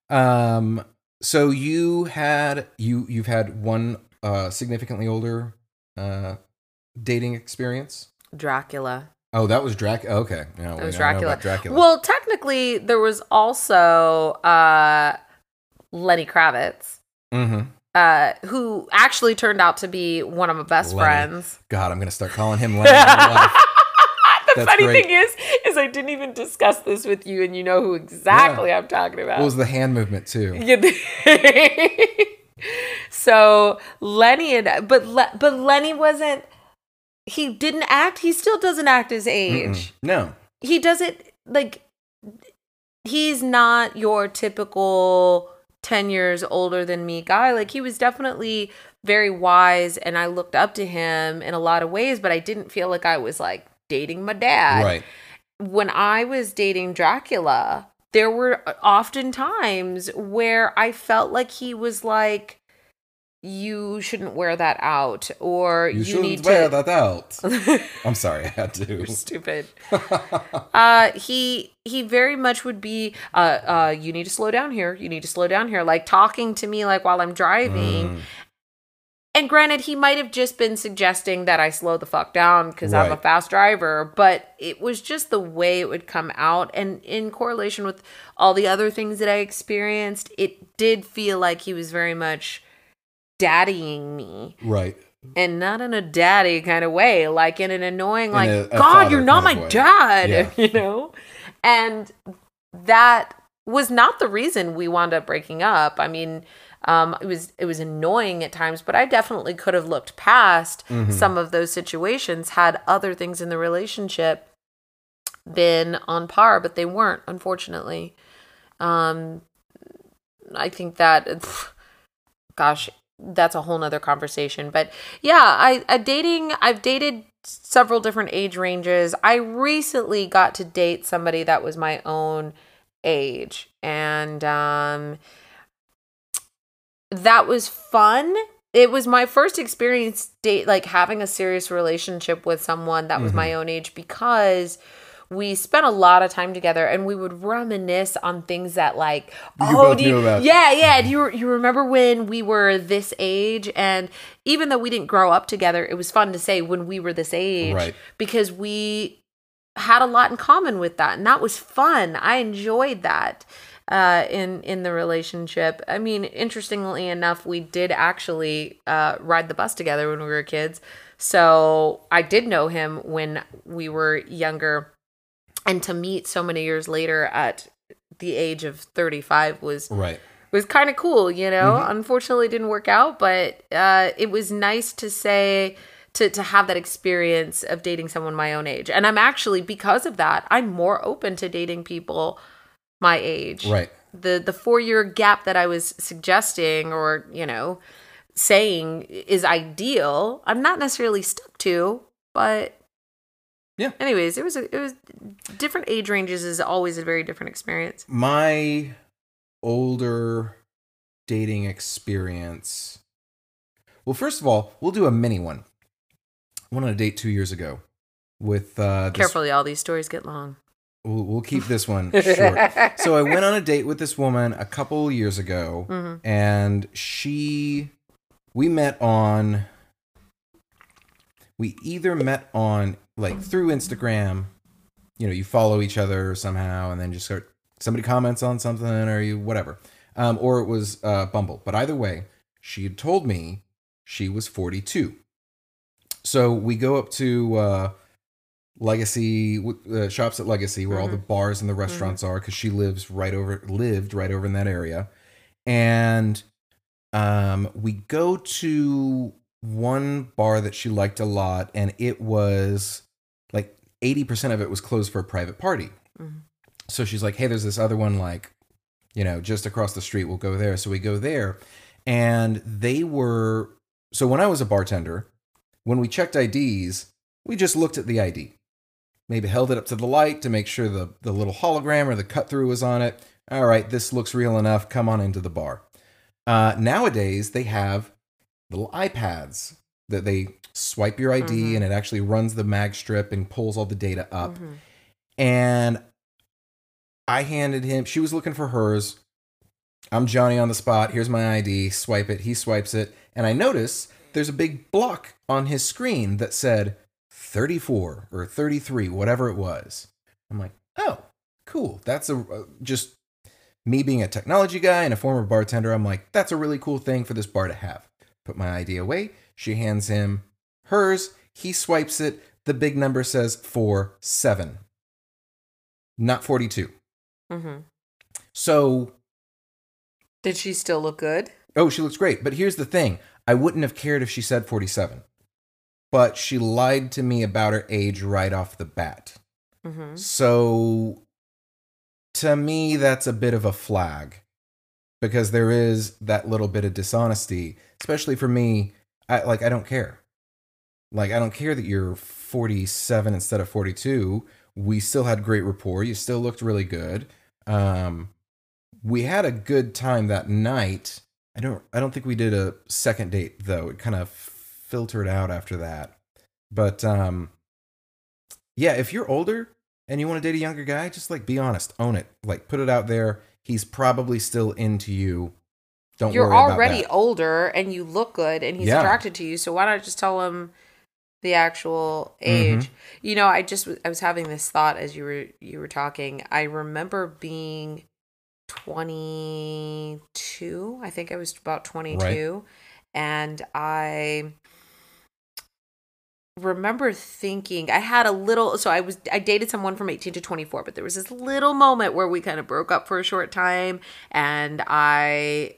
Um. So you had you you've had one uh significantly older uh dating experience. Dracula. Oh, that was Drac. Okay, yeah, It was Dracula. Dracula. Well, technically, there was also uh, Lenny Kravitz, mm-hmm. uh, who actually turned out to be one of my best Lenny. friends. God, I'm gonna start calling him Lenny. in real life. the That's funny great. thing is, is I didn't even discuss this with you, and you know who exactly I'm talking about. What was the hand movement too? Yeah. so Lenny and but Le- but Lenny wasn't. He didn't act. He still doesn't act his age. Mm-mm. No, He doesn't like. He's not your typical ten years older than me guy. Like he was definitely very wise, and I looked up to him in a lot of ways. But I didn't feel like I was like dating my dad right. when I was dating Dracula, there were often times where I felt like he was like, "You shouldn't wear that out," or You, "You, shouldn't wear that out. I'm sorry, I had to. You're stupid. uh, he he very much would be. Uh, uh, you need to slow down here. You need to slow down here. Like talking to me like while I'm driving. Mm, And granted, he might have just been suggesting that I slow the fuck down because I'm a fast driver, but it was just the way it would come out. And in correlation with all the other things that I experienced, it did feel like he was very much daddying me right. and not in a daddy kind of way, like in an annoying, like, a- a God, you're not my way. dad, Yeah. you know? And that was not the reason we wound up breaking up. I mean, um, it was it was annoying at times, but I definitely could have looked past some of those situations had other things in the relationship been on par, but they weren't, unfortunately. Um, I think that, gosh, that's a whole nother conversation. But yeah, I, I dating, I've dated several different age ranges. I recently got to date somebody that was my own age, and um, that was fun. It was my first experience date like having a serious relationship with someone that was my own age because we spent a lot of time together and we would reminisce on things that like oh you, yeah yeah do you you remember when we were this age? And even though we didn't grow up together it was fun to say when we were this age Right. because we had a lot in common with that and that was fun. I enjoyed that uh, in in the relationship i mean interestingly enough we did actually uh, ride the bus together when we were kids so i did know him when we were younger and to meet so many years later at the age of 35 was Right. was kind of cool, you know. Mm-hmm. Unfortunately, it didn't work out, but uh, it was nice to say to to have that experience of dating someone my own age. And I'm actually because of that, I'm more open to dating people my age. Right. The the four year gap that I was suggesting, or you know, saying is ideal. I'm not necessarily stuck to, but Yeah. Anyways, it was a, it was different age ranges is always a very different experience. My older dating experience. Well, first of all, we'll do a mini one. I went on a date two years ago with uh, this Carefully, all these stories get long. We'll, we'll keep this one short. so I went on a date with this woman a couple years ago, Mhm. and she, we met on, we either met on like through Instagram, you know, you follow each other somehow, and then just start somebody comments on something or you whatever, um, or it was uh, Bumble. But either way, she had told me she was forty two. So we go up to. Uh, Legacy uh, shops at Legacy, where all the bars and the restaurants are, because she lives right over lived right over in that area, and um, we go to one bar that she liked a lot, and it was like eighty percent of it was closed for a private party. Mhm. So she's like, "Hey, there's this other one like, you know, just across the street. We'll go there." So we go there, and they were so when I was a bartender, when we checked IDs, we just looked at the ID maybe held it up to the light to make sure the, the little hologram or the cut through was on it. All right, this looks real enough. Come on into the bar. Uh, nowadays, they have little iPads that they swipe your ID Mhm. and it actually runs the mag strip and pulls all the data up. Mhm. And I handed him, she was looking for hers. I'm Johnny on the spot. Here's my ID. Swipe it. He swipes it. And I notice there's a big block on his screen that said 34 or 33, whatever it was. I'm like, oh, cool. That's a uh, just me being a technology guy and a former bartender. I'm like, that's a really cool thing for this bar to have. Put my ID away. She hands him hers. He swipes it. The big number says 4 7, not 42. Mm-hmm. So Did she still look good? Oh, she looks great. But here's the thing I wouldn't have cared if she said 47. But she lied to me about her age right off the bat. Mm-hmm. So to me, that's a bit of a flag because there is that little bit of dishonesty, especially for me. I, like, I don't care. Like, I don't care that you're 47 instead of 42. We still had great rapport. You still looked really good. Um, we had a good time that night. I don't I don't think we did a second date though. It kind of filtered out after that. But um yeah, if you're older and you want to date a younger guy, just like be honest, own it. Like put it out there. He's probably still into you. Don't You're worry about already older and you look good and he's Yeah. attracted to you. So why not just tell him the actual Mm-hmm. age? You know, I just I was having this thought as you were you were talking. I remember being 22. I think I was about 22 and I remember thinking I had a little so I was I dated someone from 18 to 24 but there was this little moment where we kind of broke up for a short time and I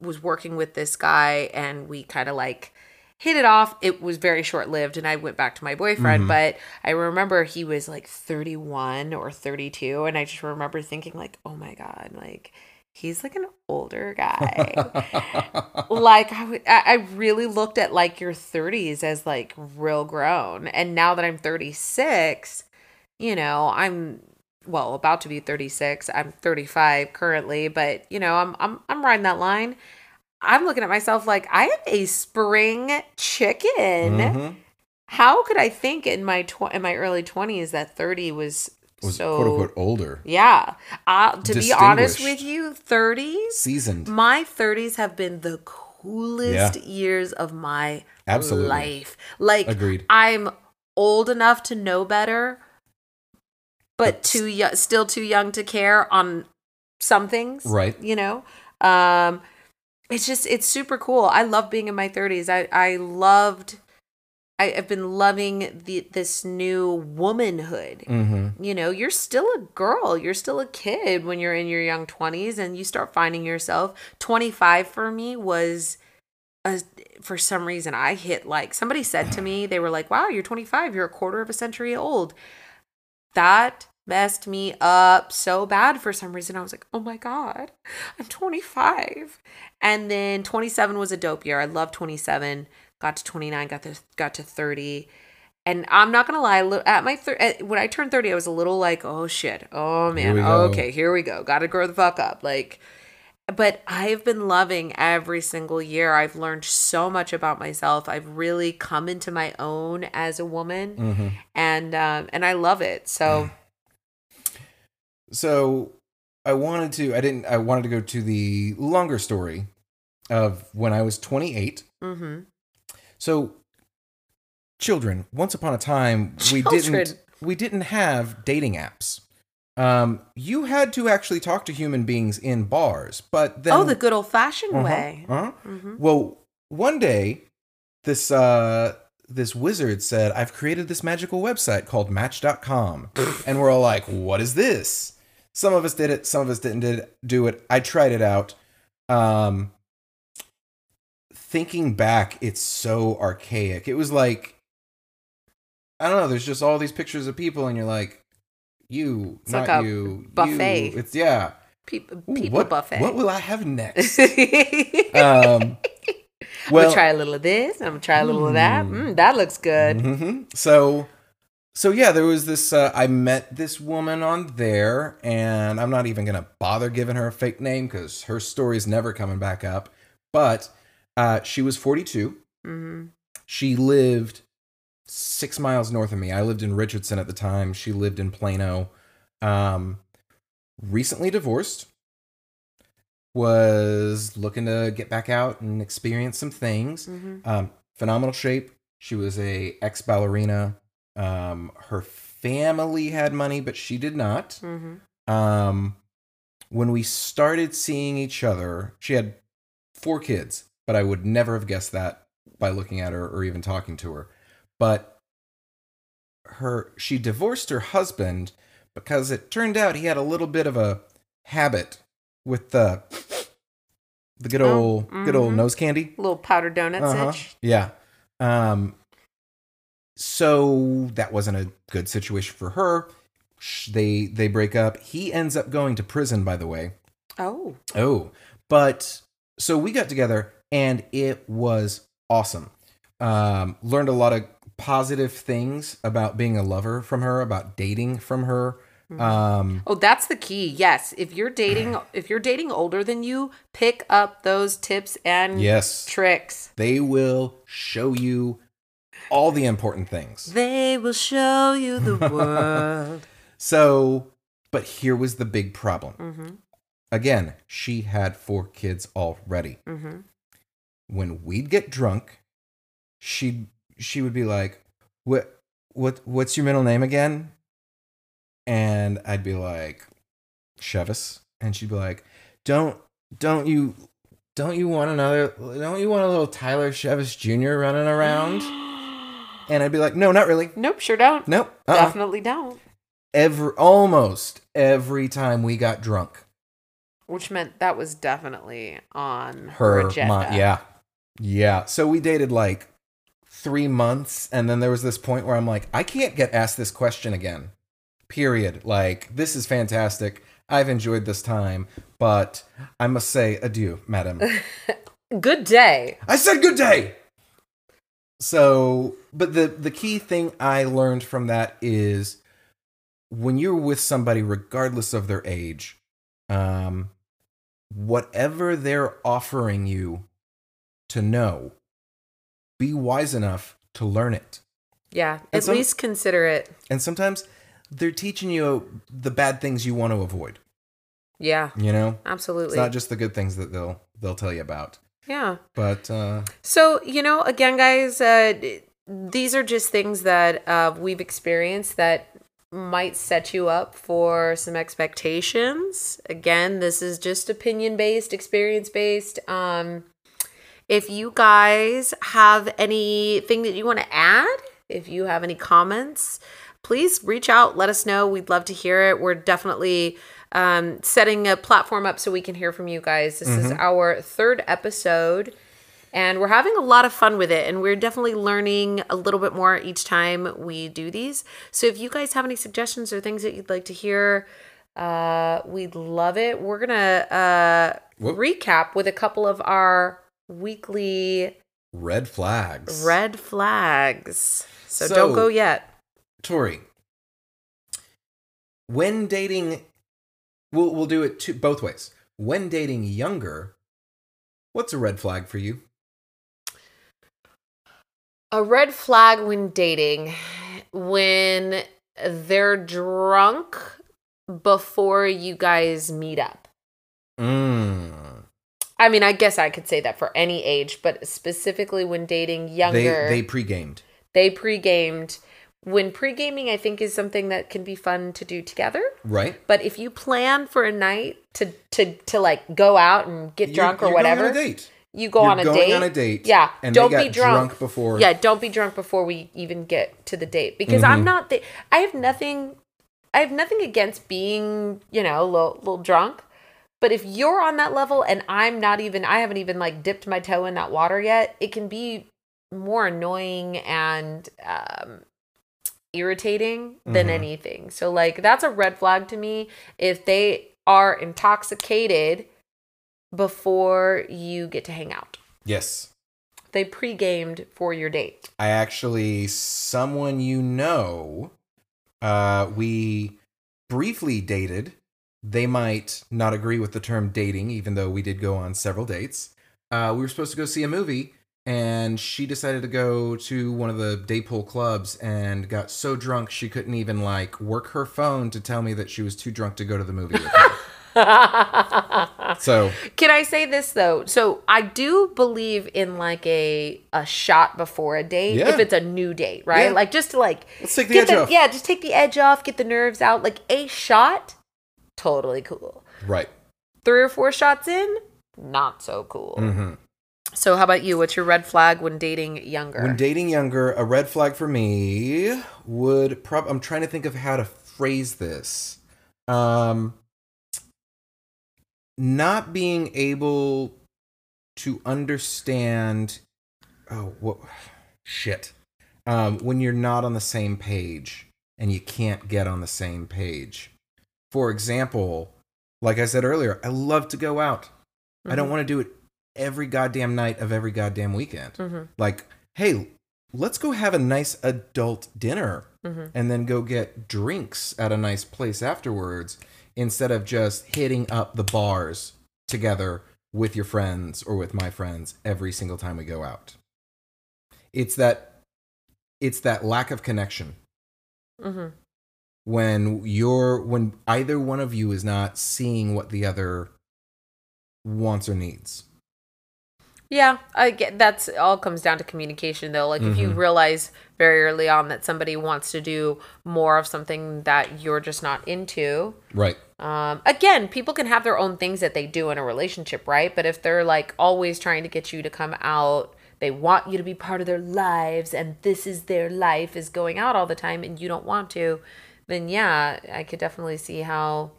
was working with this guy and we kind of like hit it off. It was very short lived and I went back to my boyfriend mm-hmm. but I remember he was like 31 or 32 and I just remember thinking like oh my god like he's like an older guy. Like I, I I really looked at like your 30s as like real grown. And now that i'm 36 you know i'm well about to be 36 i'm 35 currently but you know i'm i'm, I'm riding that line. I'm looking at myself like i am a spring chicken. Mhm. how could i think in my tw- in my early 20s that 30 was, Was so quote unquote older, yeah uh, to be honest with you 30s seasoned. my 30s have been the coolest years of my Absolutely. life. Like Agreed. I'm old enough to know better, but But- too young, still too young to care on some things. Right. You know, um, it's just it's super cool. I love being in my 30s. I I loved. I have been loving the this new womanhood Mm-hmm. you know, you're still a girl, you're still a kid when you're in your young 20s and you start finding yourself. 25 for me was a, for some reason I hit like somebody said to me, they were like, "Wow, you're 25, you're a quarter of a century old." That messed me up so bad for some reason. I was like, "Oh my god, I'm 25." And then 27 was a dope year. I love 27. Got to 29, got to got to 30 and I'm not gonna lie. At my thir- at, when I turned thirty, I was a little like, "Oh shit! Oh man! go. Okay, here we go. Got to grow the fuck up." Like, but I've been loving every single year. I've learned so much about myself. I've really come into my own as a woman, Mm-hmm. and um, and I love it. So So I wanted to. I didn't. I wanted to go to the longer story of when I was 28. hmm So, children. Once upon a time, we Children. didn't. We didn't have dating apps. Um, you had to actually talk to human beings in bars, but then oh, the good old fashioned Uh-huh, way. uh-huh. hmm Well, one day, this uh, this wizard said, "I've created this magical website called Match.com," and we're all like, "What is this?" Some of us did it, some of us didn't did do it. I tried it out. Um, thinking back, it's so archaic. It was like, I don't know. There's just all these pictures of people, and you're like, "You, It's not like you, buffet. You. It's yeah. People, Ooh, people what, buffet. What will I have next? um, well, try a little of this. I'm gonna try a little of that. Mm. Mm, that looks good. hmm So, so yeah, there was this. Uh, I met this woman on there, and I'm not even gonna bother giving her a fake name because her story's never coming back up. But uh, she was 42. hmm She lived six miles north of me. I lived in Richardson at the time. She lived in Plano. Um, recently divorced. Was looking to get back out and experience some things. hmm Um, phenomenal shape. She was a ex ballerina. Um, her family had money, but she did not. hmm Um, when we started seeing each other, she had four kids, but I would never have guessed that by looking at her or even talking to her. But her, she divorced her husband because it turned out he had a little bit of a habit with the the good Oh, old good old mhm. nose candy. Little powdered donuts Uh-huh. Yeah. Um so that wasn't a good situation for her. They they break up. He ends up going to prison by the way. Oh. Oh. But so we got together and it was awesome. Um learned a lot of positive things about being a lover from her, about dating from her. Um Oh, that's the key. Yes, if you're dating, if you're dating older than you, pick up those tips and yes, tricks. they will show you all the important things. They will show you the world. So, but here was the big problem. mm-hmm. Again, she had four kids already. Mm-hmm. When we'd get drunk, she'd she would be like, "What what what's your middle name again?" And I'd be like, "Chevis," and she'd be like, "Don't don't you don't you want another? Don't you want a little Tyler Chevis Jr. running around?" And I'd be like, no, not really. Nope, sure don't. Nope. Uh-uh. Definitely don't. Every almost every time we got drunk, Which meant that was definitely on her, her agenda. yeah, yeah. So we dated like three months, and then there was this point where I'm like, I can't get asked this question again. Period. Like this is fantastic. I've enjoyed this time, but I must say adieu, madam. Good day. I said good day. So, but the the key thing I learned from that is when you're with somebody, regardless of their age, um, whatever they're offering you to know, be wise enough to learn it. Yeah, at some- least consider it. And sometimes they're teaching you the bad things you want to avoid. Yeah, You know, absolutely. it's not just the good things that they'll they'll tell you about. yeah. But uh, So, you know, again, guys, uh, these are just things that uh, we've experienced that might set you up for some expectations. Again, this is just opinion based, experience based. Um, if you guys have anything that you want to add, if you have any comments, please reach out. Let us know. We'd love to hear it. We're definitely um, setting a platform up so we can hear from you guys. This is our third episode and we're having a lot of fun with it and we're definitely learning a little bit more each time we do these so if you guys have any suggestions or things that you'd like to hear uh, we'd love it we're gonna uh, recap with a couple of our weekly red flags. red flags so, So- don't go yet Tory, when dating, we'll we'll do it two, both ways. When dating younger, what's a red flag for you? a red flag when dating when they're drunk before you guys meet up Mm. I mean, I guess I could say that for any age, but specifically when dating younger, they they, pre-gamed. They pre-gamed. When pre-gaming, I think is something that can be fun to do together. Right? But if you plan for a night to to to like go out and get drunk You're- or you're going whatever, on a date. you go You're on a date. on a date. Yeah, and don't be drunk. drunk. before. Yeah, don't be drunk before we even get to the date because I'm Mhm. not. The, I have nothing. I have nothing against being, you know, a little, little drunk. But if you're on that level and I'm not even, I haven't even like dipped my toe in that water yet, it can be more annoying and um, irritating than Mhm. anything. So, like, that's a red flag to me if they are intoxicated before you get to hang out. Yes. They pre gamed for your date. I actually, someone you know, uh, we briefly dated. They might not agree with the term dating, even though we did go on several dates. Uh, we were supposed to go see a movie, and she decided to go to one of the day pool clubs and got so drunk she couldn't even like work her phone to tell me that she was too drunk to go to the movie with me. so Can I say this though? So I do believe in like a a shot before a date Yeah. if it's a new date, right? Yeah. Like just to like let's take the get edge off. Yeah, just take the edge off, get the nerves out. Like a shot, totally cool. Right. Three or four shots in, not so cool. hmm So how about you? What's your red flag when dating younger? When dating younger, a red flag for me would prob I'm trying to think of how to phrase this. Um not being able to understand oh what shit. Um when you're not on the same page and you can't get on the same page. For example, like I said earlier, I love to go out. I don't want to do it every goddamn night of every goddamn weekend. Hmm like, hey, let's go have a nice adult dinner hmm and then go get drinks at a nice place afterwards instead of just hitting up the bars together with your friends or with my friends every single time we go out. It's that it's that lack of connection. Hmm when you're when either one of you is not seeing what the other wants or needs. Yeah, I get that's all comes down to communication though. Like if you Mhm. realize very early on that somebody wants to do more of something that you're just not into, Right. um, again, people can have their own things that they do in a relationship, right? But if they're like always trying to get you to come out, they want you to be part of their lives and this is their life is going out all the time and you don't want to, then yeah, I could definitely see how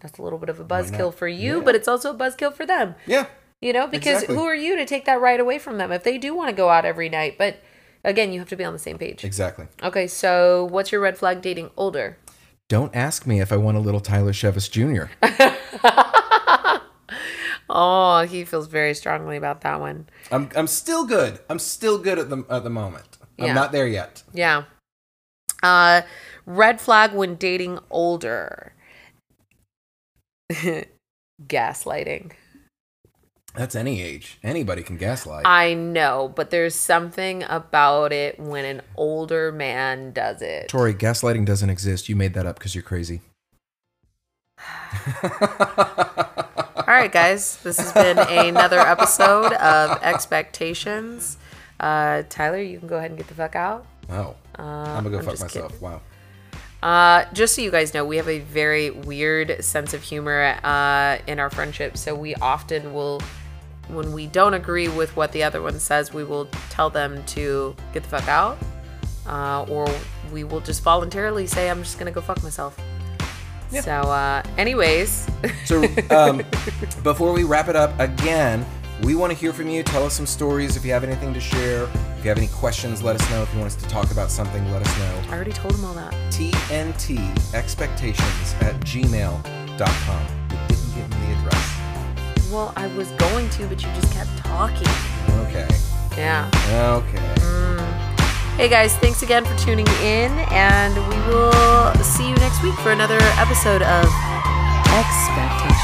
that's a little bit of a buzzkill for you, Yeah. but it's also a buzzkill for them. Yeah. You know, because Exactly. who are you to take that right away from them if they do want to go out every night? But again, you have to be on the same page. Exactly. Okay, so what's your red flag dating older? Don't ask me if I want a little Tyler Chevis Jr. Oh, he feels very strongly about that one. I'm I'm still good. I'm still good at the at the moment. Yeah. I'm not there yet. Yeah. Uh red flag when dating older. Gaslighting. That's any age. Anybody can gaslight. I know, but there's something about it when an older man does it. Tory, gaslighting doesn't exist. You made that up because you're crazy. All right, guys, this has been another episode of Expectations. Uh, Tyler, you can go ahead and get the fuck out. Oh. I'm gonna go I'm fuck myself. Wow. Uh, just so you guys know, we have a very weird sense of humor uh, in our friendship. So we often will, when we don't agree with what the other one says, we will tell them to get the fuck out, uh, or we will just voluntarily say, "I'm just gonna go fuck myself." Yeah. So, uh, anyways, So, um, before we wrap it up again, we want to hear from you. Tell us some stories if you have anything to share. If you have any questions, let us know. If you want us to talk about something, let us know. I already told him all that. TNT expectations at gmail.com. You didn't give me the address. Well, I was going to, but you just kept talking. Okay. Yeah. Okay. Mm. Hey guys, thanks again for tuning in, and we will see you next week for another episode of Expectations.